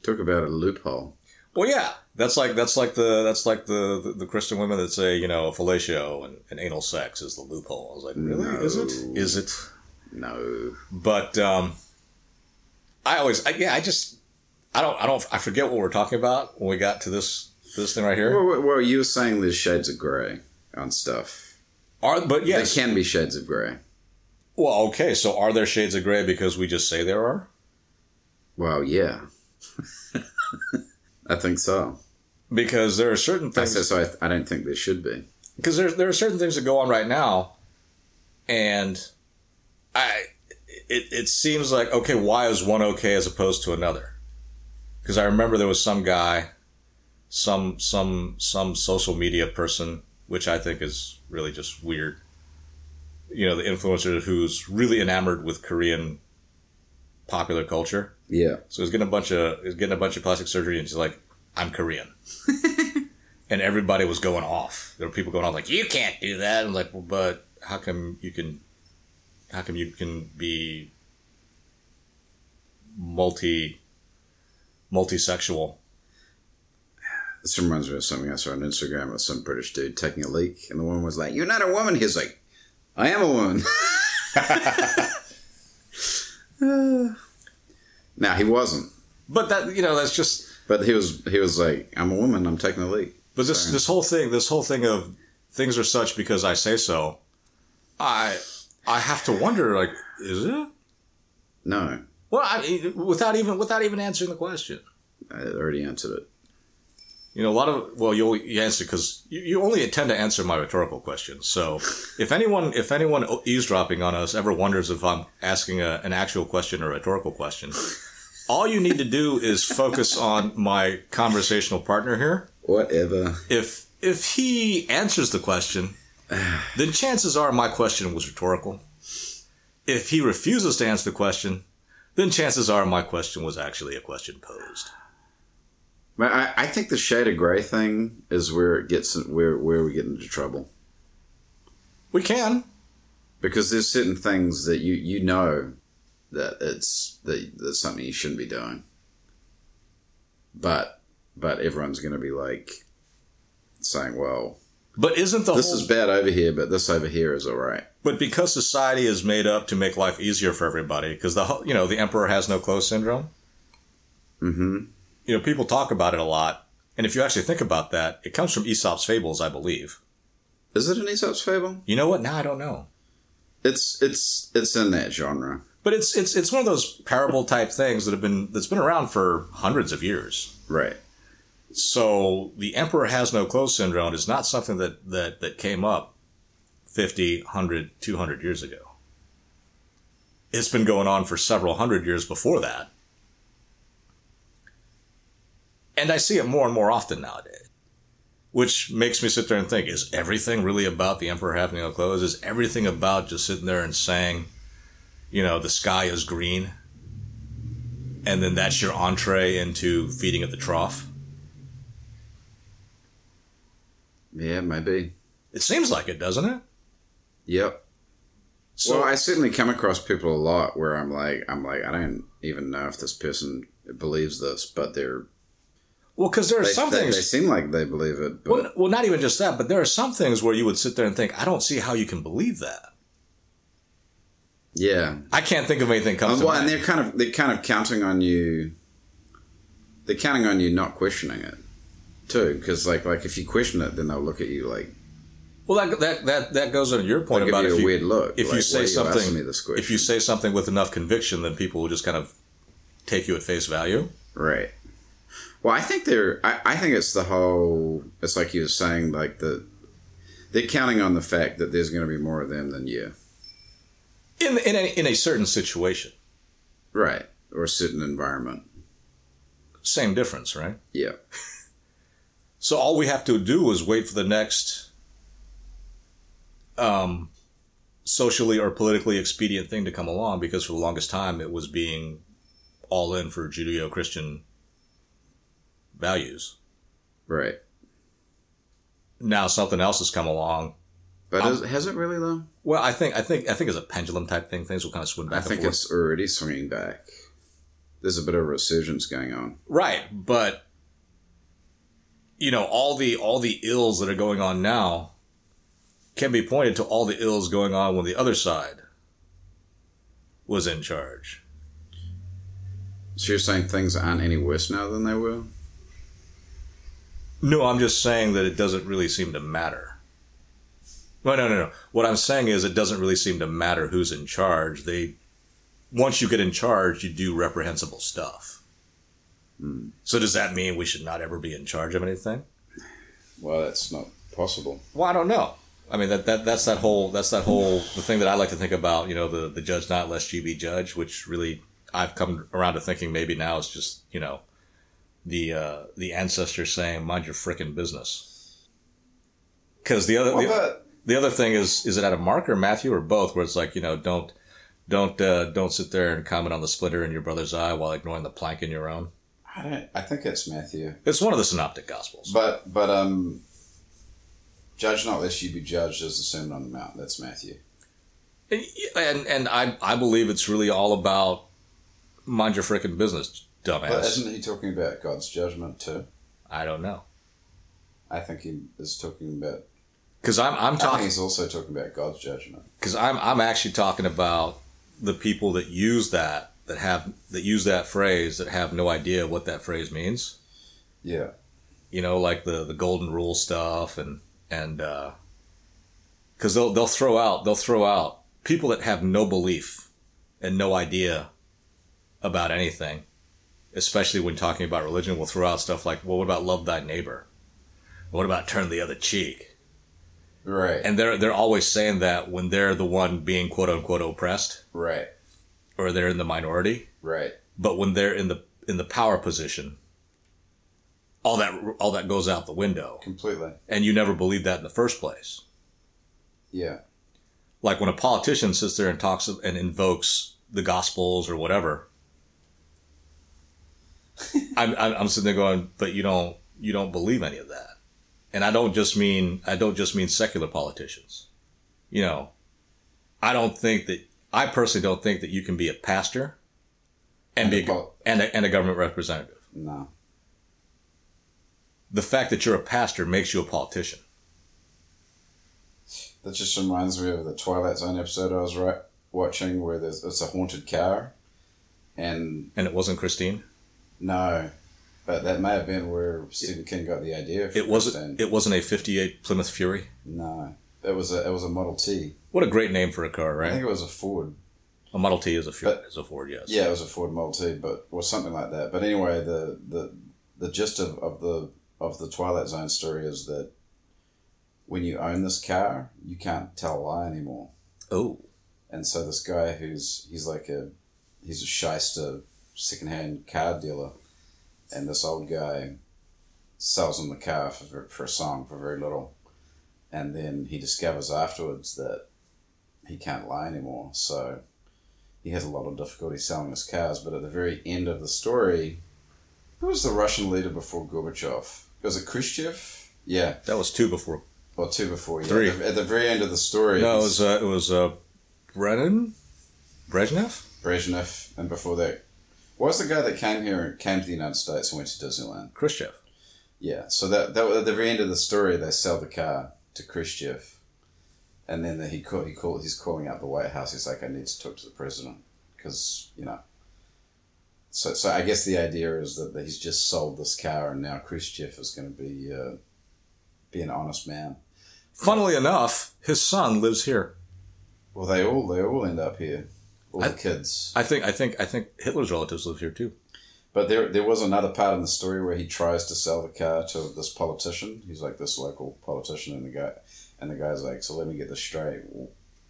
talk about a loophole. well, yeah, that's like that's like the that's like the, the, the Christian women that say you know fellatio and, and anal sex is the loophole. I was like, really? Is it? No. Is it? No. But um, I always, I, yeah, I just, I don't, I don't, I forget what we're talking about when we got to this this thing right here. Well, well, you were saying there's shades of grey on stuff. Are but yes, There can be shades of grey. well, okay. So are there shades of gray because we just say there are? Well, yeah. [LAUGHS] I think so. Because there are certain I things. said so. I, I don't think there should be. because there there are certain things that go on right now, and I it it seems like okay, why is one okay as opposed to another? Because I remember there was some guy, some some some social media person, which I think is really just weird. You know, the influencer who's really enamored with Korean popular culture. Yeah. So he's getting a bunch of he's getting a bunch of plastic surgery, and she's like, "I'm Korean," [LAUGHS] and everybody was going off. There were people going on like, "You can't do that." I'm like, well, "But how come you can? How come you can be multi multi-sexual?" This reminds me of something I saw on Instagram with some British dude taking a leak, and the woman was like, "You're not a woman." He's like, "I am a woman." [LAUGHS] now he wasn't, But that you know, that's just. but he was. He was like, "I'm a woman. I'm taking a leak." But this this whole thing, this whole thing of things are such because I say so, I I have to wonder like, is it? No, Well, I, without even without even answering the question. I already answered it. You know, a lot of well, you you answer because you, you only intend to answer my rhetorical questions. So, if anyone if anyone eavesdropping on us ever wonders if I'm asking a, an actual question or a rhetorical question, all you need to do is focus on my conversational partner here. Whatever. If if he answers the question, [SIGHS] then chances are my question was rhetorical. If he refuses to answer the question, then chances are my question was actually a question posed. I, I think the shade of gray thing is where it gets where where we get into trouble We can. because there's certain things that you you know that it's that that's something you shouldn't be doing, but but everyone's going to be like saying, well, But isn't the this whole is bad over here, but this over here is all right. But because society is made up to make life easier for everybody, because the you know the emperor has no clothes syndrome. Mm-hmm. You know, people talk about it a lot, and if you actually think about that, it comes from Aesop's fables, I believe. Is it an Aesop's fable? You know what? Now I don't know, It's it's it's in that genre. but it's it's it's one of those parable type things that have been that's been around for hundreds of years. Right. So the emperor has no clothes syndrome is not something that that that came up 50, 100, 200 years ago. It's been going on for several hundred years before that. And I see it more and more often nowadays. Which makes me sit there and think, is everything really about the emperor having no clothes? Is everything about just sitting there and saying, you know, the sky is green? And then that's your entree into feeding at the trough? Yeah, maybe. It seems like it, doesn't it? Yep. So well, I certainly come across people a lot where I'm like, I'm like, I don't even know if this person believes this, but they're well, because there are they, some they, things. they seem like they believe it. But well, well, not even just that, but there are some things where you would sit there and think, I don't see how you can believe that. yeah, I can't think of anything comes uh, to well, and mind. they're kind of they're kind of counting on you. They're counting on you not questioning it, too, because like like if you question it, then they'll look at you like Well, that that that, that goes on your point about you if a you, weird look. if like, you say "Why something, asking me this if you say something with enough conviction, then people will just kind of take you at face value. Right. Well, I think they're. I, I think it's the whole. It's like you were saying, like the. They're counting on the fact that there's going to be more of them than you. In in a, in a certain situation, Right. Or a certain environment. same difference, right? Yeah. So all we have to do is wait for the next um, socially or politically expedient thing to come along because for the longest time it was being all in for Judeo Christian values. Right. Now something else has come along. But Um, is, has it really though? Well, I think I think I think as a pendulum type thing, things will kind of swing back I think forth. it's already swinging back. There's a bit of resurgence going on. Right, but you know, all the all the ills that are going on now can be pointed to all the ills going on when the other side was in charge. So you're saying things aren't any worse now than they were? No, I'm just saying that it doesn't really seem to matter. No, no, no, no. What I'm saying is it doesn't really seem to matter who's in charge. They once you get in charge, you do reprehensible stuff. So does that mean we should not ever be in charge of anything? Well, that's not possible. Well, I don't know. I mean that, that that's that whole that's that whole the thing that I like to think about. You know, the the judge not lest you be judge, which really I've come around to thinking maybe now it's just you know the uh, the ancestors saying mind your frickin' business. Because the other the, the other thing is is it at a marker Matthew or both where it's like you know don't don't uh, don't sit there and comment on the splinter in your brother's eye while ignoring the plank in your own. I don't. I think it's Matthew. It's one of the synoptic gospels. But but um, judge not lest you be judged is the Sermon on the Mount. That's Matthew. and and I I believe it's really all about mind your frickin' business, dumbass. But isn't he talking about God's judgment too? I don't know I think he is talking about. because I'm I'm talking he's also talking about God's judgment. because I'm I'm actually talking about the people that use that that have that use that phrase that have no idea what that phrase means. Yeah. You know, like the the golden rule stuff and and uh, because they'll they'll throw out they'll throw out people that have no belief and no idea about anything, especially when talking about religion. Will throw out stuff like, "Well, what about love thy neighbor? What about turn the other cheek?" Right. And they're they're always saying that when they're the one being quote unquote oppressed right. Or they're in the minority, Right. but when they're in the in the power position, all that all that goes out the window, Completely. and you never believed that in the first place. Yeah. like when a politician sits there and talks and invokes the gospels or whatever [LAUGHS] I'm, I'm i'm sitting there going but you don't you don't believe any of that and i don't just mean i don't just mean secular politicians you know i don't think that i personally don't think that you can be a pastor and, be a and, a, and a government representative No. the fact that you're a pastor makes you a politician That just reminds me of the Twilight Zone episode I was right, watching where there's it's a haunted car, and and it wasn't christine no, but that may have been where Stephen King got the idea. It wasn't Christine. it wasn't a 58 plymouth fury no, it was a it was a Model T. what a great name for a car right? I think it was a Ford. A Model T is a Ford, But- is a Ford, yes. Yeah, it was a Ford Model T, but or something like that. But anyway, the the the gist of, of the of the Twilight Zone story is that when you own this car, you can't tell a lie anymore. Oh, And so this guy who's he's like a he's a shyster secondhand car dealer, and this old guy sells him the car for for a song for very little, and then he discovers afterwards that he can't lie anymore. So he has a lot of difficulty selling his cars. But at the very end of the story, who was the Russian leader before Gorbachev? Was it Khrushchev? Yeah, that was two before. or two before. Yeah. Three. At the, at the very end of the story, No, it was uh, it was uh, Brennan, Brezhnev. Brezhnev, and before that, what was the guy that came here, and came to the United States and went to Disneyland? Khrushchev. Yeah, so that, that at the very end of the story, they sell the car to Khrushchev, and then he call, he call, he's calling out the White House. He's like, I need to talk to the president because you know. So, so I guess the idea is that he's just sold this car, and now Khrushchev is going to be uh, be an honest man. Funnily enough, his son lives here. Well, they all they all end up here, all I- the kids. I think I think I think Hitler's relatives live here too. But there, there was another part in the story where he tries to sell the car to this politician. He's like this local politician, and the guy, and the guy's like, "So let me get this straight.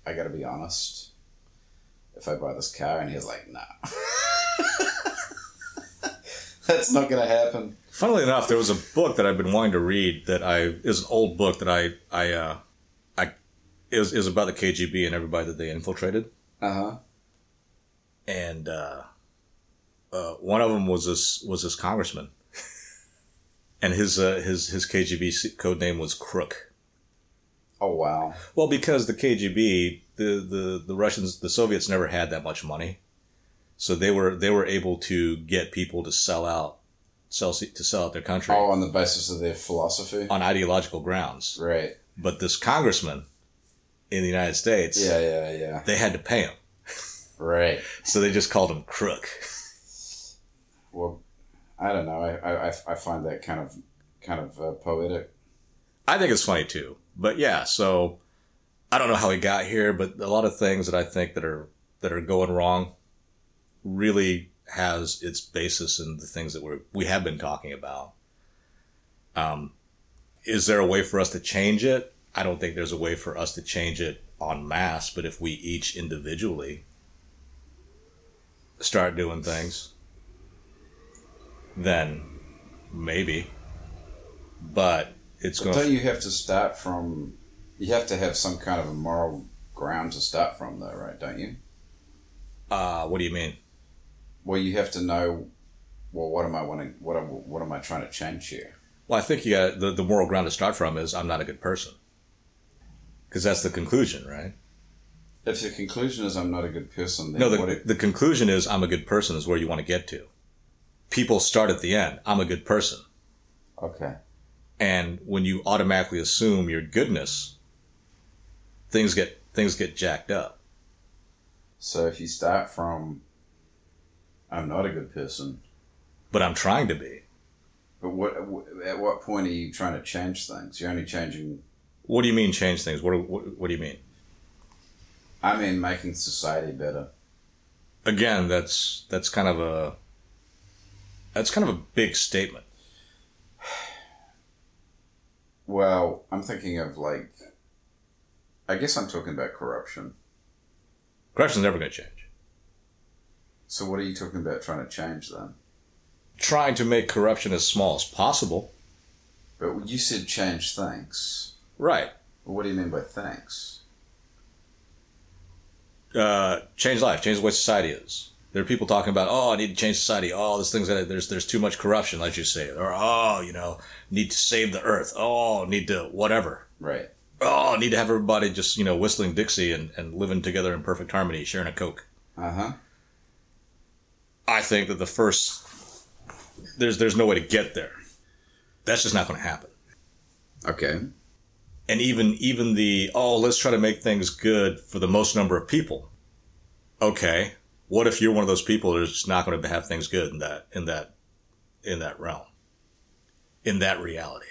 I got to be honest. If I buy this car," and he's like, "Nah, [LAUGHS] that's not gonna happen." Funnily enough, there was a book that I've been wanting to read that I is an old book that I I uh, I is is about the KGB and everybody that they infiltrated. Uh huh. and uh, uh, one of them was this was this congressman, and his uh, his his KGB code name was Crook. Oh wow. Well, because the KGB, the, the the Russians, the Soviets never had that much money, so they were they were able to get people to sell out, sell to sell out their country Oh, on the basis of their philosophy. on ideological grounds. Right. But this congressman in the United States, Yeah, yeah, yeah. they had to pay him, Right. so they just called him Crook. [LAUGHS] Well, I don't know. I, I, I- find that kind of kind of uh, poetic. I think it's funny too. But yeah, so I don't know how he got here, but a lot of things that I think that are that are going wrong really has its basis in the things that we're we have been talking about. Um, is there a way for us to change it? I don't think there's a way for us to change it en masse, but if we each individually start doing things, then maybe. But it's But going don't you have to start from? You have to have some kind of a moral ground to start from, though, right? Don't you? Uh, what do you mean? Well, you have to know. Well, what am I wanting? What am, what am I trying to change here? Well, I think you got the, the moral ground to start from is I'm not a good person. Because that's the conclusion, right? If the conclusion is I'm not a good person, then No, what? the, It, the conclusion is I'm a good person is where you want to get to. People start at the end. I'm a good person. okay. And when you automatically assume your goodness, things get things get jacked up. So if you start from, I'm not a good person, But I'm trying to be. but what? At what point are you trying to change things? You're only changing What do you mean change things? What, what, what do you mean? I mean, making society better. Again, that's that's kind of a that's kind of a big statement. Well, I'm thinking of like, I guess I'm talking about corruption. Corruption's never going to change. So, what are you talking about trying to change then? Trying to make corruption as small as possible. But you said change things. Right. Well, what do you mean by things? Uh, change life, change the way society is. There are people talking about, oh, I need to change society. Oh, this thing's that there's there's too much corruption, like you say, or oh, you know, need to save the earth. Oh, need to whatever. Right. Oh, need to have everybody just you know whistling Dixie and, and living together in perfect harmony, sharing a coke. Uh huh. I think that the first there's there's no way to get there. That's just not going to happen. Okay. And even even the oh, let's try to make things good for the most number of people. Okay, what if you're one of those people that's not going to have things good in that in that in that realm, in that reality?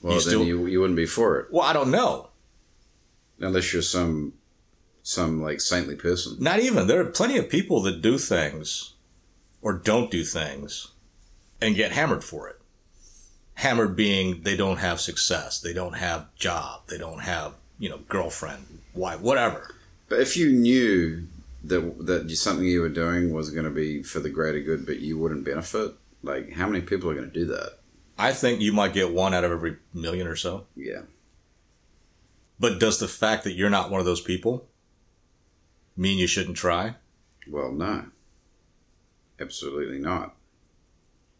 Well, You then still- you you wouldn't be for it Well, I don't know. unless you're some some like saintly person. Not even. There are plenty of people that do things or don't do things and get hammered for it. Hammered being they don't have success, they don't have job, they don't have, you know, girlfriend, wife, whatever. But if you knew that that something you were doing was going to be for the greater good, but you wouldn't benefit, like how many people are going to do that? I think you might get one out of every million or so. Yeah. But does the fact that you're not one of those people mean you shouldn't try? Well, no. Absolutely not.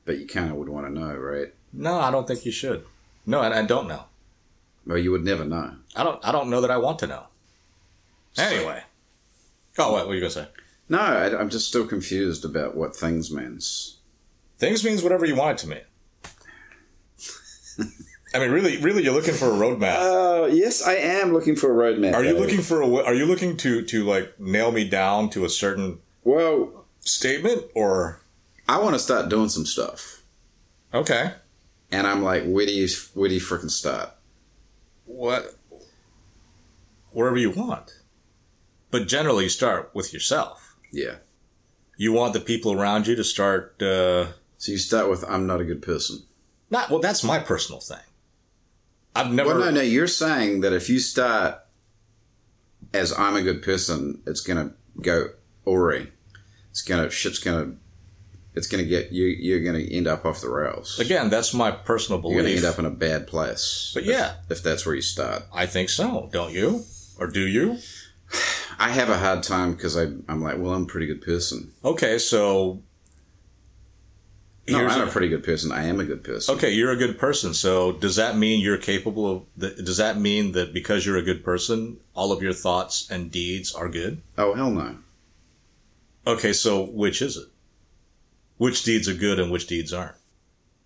But you kind of would want to know, right? No, I don't think you should. No, I, I don't know. Well, you would never know. I don't. I don't know that I want to know. Anyway. Oh, wait, what were you gonna say? No, I, I'm just still confused about what things means. Things means whatever you want it to mean. I mean, really, really, you're looking for a roadmap. Oh, yes, I am looking for a roadmap. Are you looking for a? Are you looking to to like nail me down to a certain Well, statement or? I want to start doing some stuff, Okay. and I'm like, where do you where do you freaking start? What? Wherever you want, but generally, you start with yourself. Yeah. You want the people around you to start. Uh, So you start with, I'm not a good person. not well. That's my personal thing. I've never. Well, no, no, you're saying that if you start as I'm a good person, it's gonna go awry. It's gonna shit's gonna. It's gonna get you. You're gonna end up off the rails. Again, that's my personal belief. You're gonna end up in a bad place. But if- yeah. if that's where you start. I think so. Don't you? Or do you? I have a hard time because I'm like, well, I'm a pretty good person. Okay, so No, I'm a- a pretty good person. I am a good person. okay. You're a good person. So does that mean you're capable of? th- Does that mean that because you're a good person, all of your thoughts and deeds are good? Oh hell no. Okay, so which is it? Which deeds are good and which deeds aren't?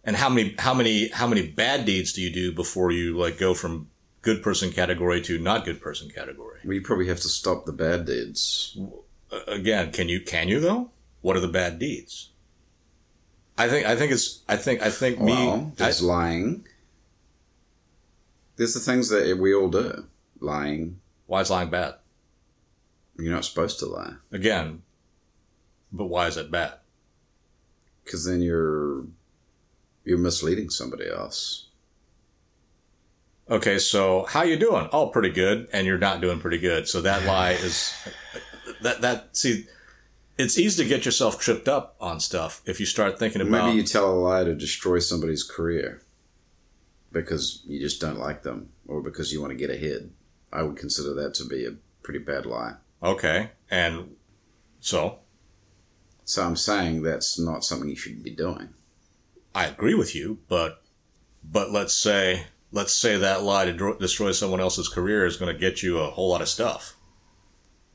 And how many how many how many bad deeds do you do before you like go from good person category to not good person category? We probably have to stop the bad deeds. Again, can you can you though? What are the bad deeds? I think I think it's I think I think me well, I- lying. There's the things that we all do. Lying. why is lying bad? You're not supposed to lie Again, but why is it bad? because then you're you're misleading somebody else. Okay, so how you doing? Oh, pretty good, and you're not doing pretty good. So that [SIGHS] lie is that that see, it's easy to get yourself tripped up on stuff if you start thinking about. Maybe you tell a lie to destroy somebody's career because you just don't like them or because you want to get ahead. I would consider that to be a pretty bad lie. okay, and so So I'm saying that's not something you should be doing. I agree with you, but but let's say let's say that lie to dro- destroy someone else's career is going to get you a whole lot of stuff.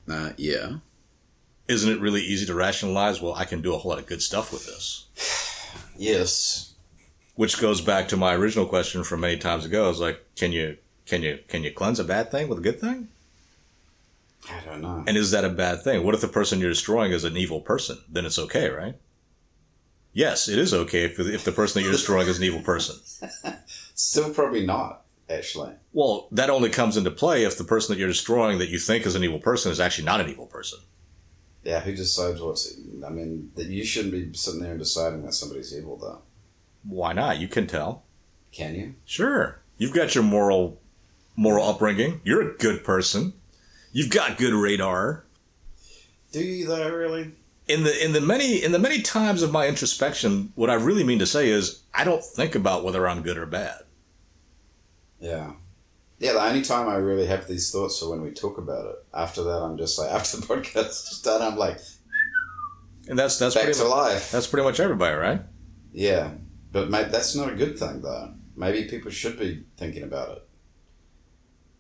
Uh, yeah. Isn't it really easy to rationalize? Well, I can do a whole lot of good stuff with this. [SIGHS] Yes. Which goes back to my original question from many times ago. Is like, can you can you can you cleanse a bad thing with a good thing? I don't know. And is that a bad thing? What if the person you're destroying is an evil person? Then it's okay, right? Yes, it is okay if, if the person that you're destroying is an evil person. [LAUGHS] Still probably not. Actually, Well, that only comes into play if the person that you're destroying that you think is an evil person is actually not an evil person. yeah. Who decides what's? I mean, that you shouldn't be sitting there and deciding that somebody's evil, though. Why not? You can tell. Can you? Sure. You've got your moral moral upbringing. You're a good person. You've got good radar. Do you though? Really? In the in the many in the many times of my introspection, what I really mean to say is I don't think about whether I'm good or bad. Yeah. Yeah, the only time I really have these thoughts are when we talk about it. After that, I'm just like, [LAUGHS] after the podcast is done, I'm like, And that's that's back pretty to much, life. that's pretty much everybody, right? Yeah. But mate, that's not a good thing, though. Maybe people should be thinking about it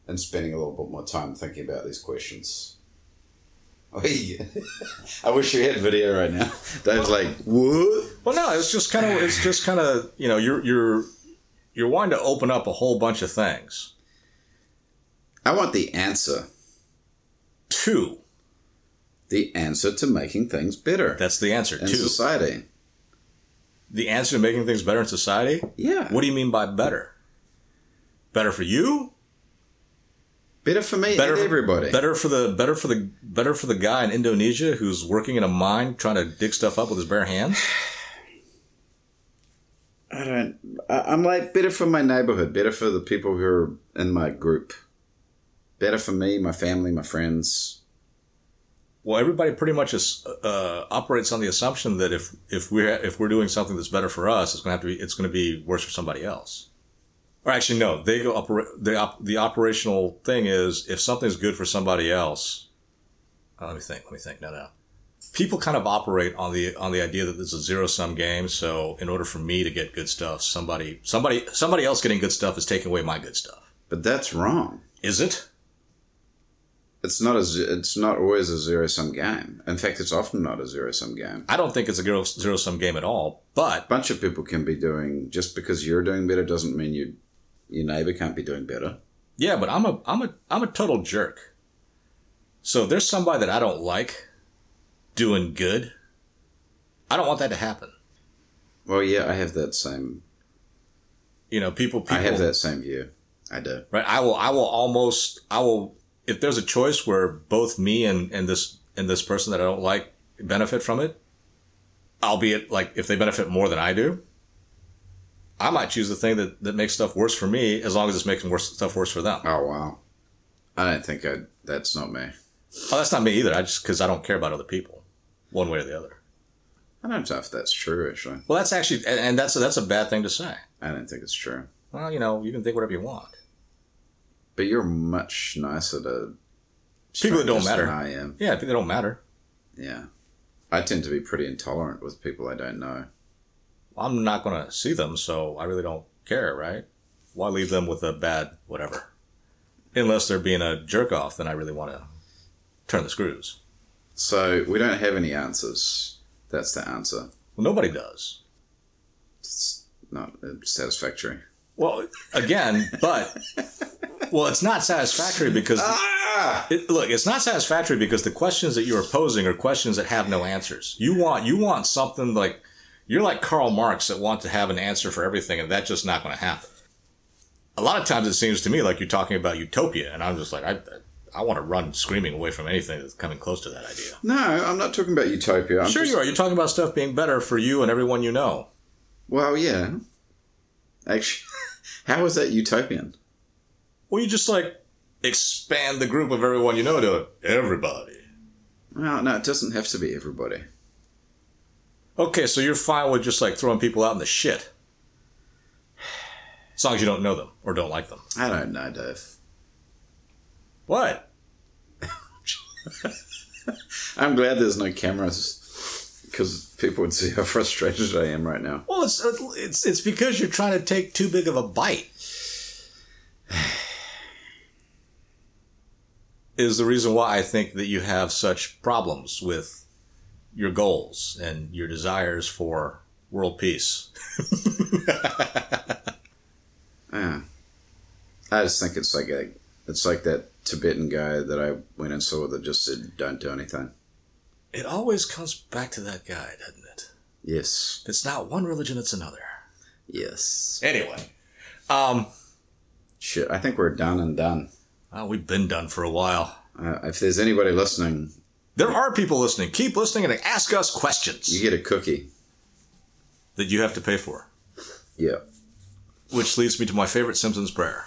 and spending a little bit more time thinking about these questions. [LAUGHS] I wish we had video right now. [LAUGHS] Dave's like, what? Well, no, it's just kind of it's just kind of you know you're you're you're wanting to open up a whole bunch of things. I want the answer. Two, The answer to making things better that's the answer. in Two, society. the answer to making things better in society. Yeah. What do you mean by better? Better for you? Better for me Better and for everybody. Better for the better for the better for the guy in Indonesia who's working in a mine trying to dig stuff up with his bare hands. [SIGHS] [SIGHS] I don't. I'm like better for my neighborhood. Better for the people who are in my group. Better for me, my family, my friends. Well, everybody pretty much is, uh, operates on the assumption that if if we're if we're doing something that's better for us, it's to have to be it's to be worse for somebody else. Or actually, no, they go opera- the op- the operational thing is if something's good for somebody else. uh, let me think. Let me think. No, no. People kind of operate on the on the idea that this is a zero sum game. So in order for me to get good stuff, somebody somebody somebody else getting good stuff is taking away my good stuff. But that's wrong. Is it? It's not a. It's not always a zero sum game. In fact, it's often not a zero sum game. I don't think it's a zero sum game at all. But A bunch of people can be doing just because you're doing better doesn't mean you, your neighbor can't be doing better. Yeah, but I'm a I'm a I'm a total jerk. So if there's somebody that I don't like doing good, I don't want that to happen. Well, yeah, I have that same. You know, people people I have that same view. I do. right. I will I will almost I will if there's a choice where both me and and this and this person that I don't like benefit from it, albeit like if they benefit more than I do, I might choose the thing that that makes stuff worse for me as long as it's making worse stuff worse for them. Oh wow. I don't think I. That's not me. Oh, that's not me either. I just because I don't care about other people, one way or the other. I don't know if that's true. Actually, Well, that's actually, and- and that's that's a bad thing to say. I don't think it's true. Well, you know, you can think whatever you want. But you're much nicer to People that don't matter. I am. Yeah, I think they don't matter. Yeah, I tend to be pretty intolerant with people I don't know. I'm not going to see them, so I really don't care, right? Why leave them with a bad whatever? Unless they're being a jerk off, then I really want to turn the screws. So we don't have any answers. That's the answer. Well, nobody does. It's not uh, satisfactory. Well, again, but well, it's not satisfactory because Ah! it, look, it's not satisfactory because the questions that you are posing are questions that have no answers. You want you want something like you're like Karl Marx that want to have an answer for everything, and that's just not going to happen. A lot of times, it seems to me like you're talking about utopia, and I'm just like, I, I want to run screaming away from anything that's coming close to that idea. No, I'm not talking about utopia. I'm sure, just- you are. You're talking about stuff being better for you and everyone you know. Well, yeah. Actually, [LAUGHS] how is that utopian? Well, you just like expand the group of everyone you know to everybody. Well, no, it doesn't have to be everybody. Okay, so you're fine with just like throwing people out in the shit. [SIGHS] As long as you don't know them or don't like them. I don't know, Dave. What? [LAUGHS] I'm glad there's no cameras because people would see how frustrated I am right now. Well, it's it's it's because you're trying to take too big of a bite. [SIGHS] Is the reason why I think that you have such problems with your goals and your desires for world peace. Yeah. [LAUGHS] I just think it's like a, it's like that Tibetan guy that I went and saw that just said, "Don't do anything." It always comes back to that guy, doesn't it? Yes, it's not one religion, it's another. yes. Anyway, um, Shit, I think we're done and done. Oh, we've been done for a while. Uh, if there's anybody listening, There are people listening. Keep listening and ask us questions you get a cookie. that you have to pay for. Yeah. Which leads me to my favorite Simpsons prayer.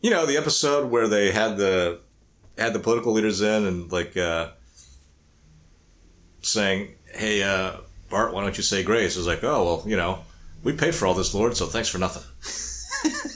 You know, the episode where they had the had the political leaders in and like uh saying, Hey, uh, Bart, why don't you say grace? It was like, Oh well, you know, we paid for all this, Lord, so thanks for nothing. [LAUGHS]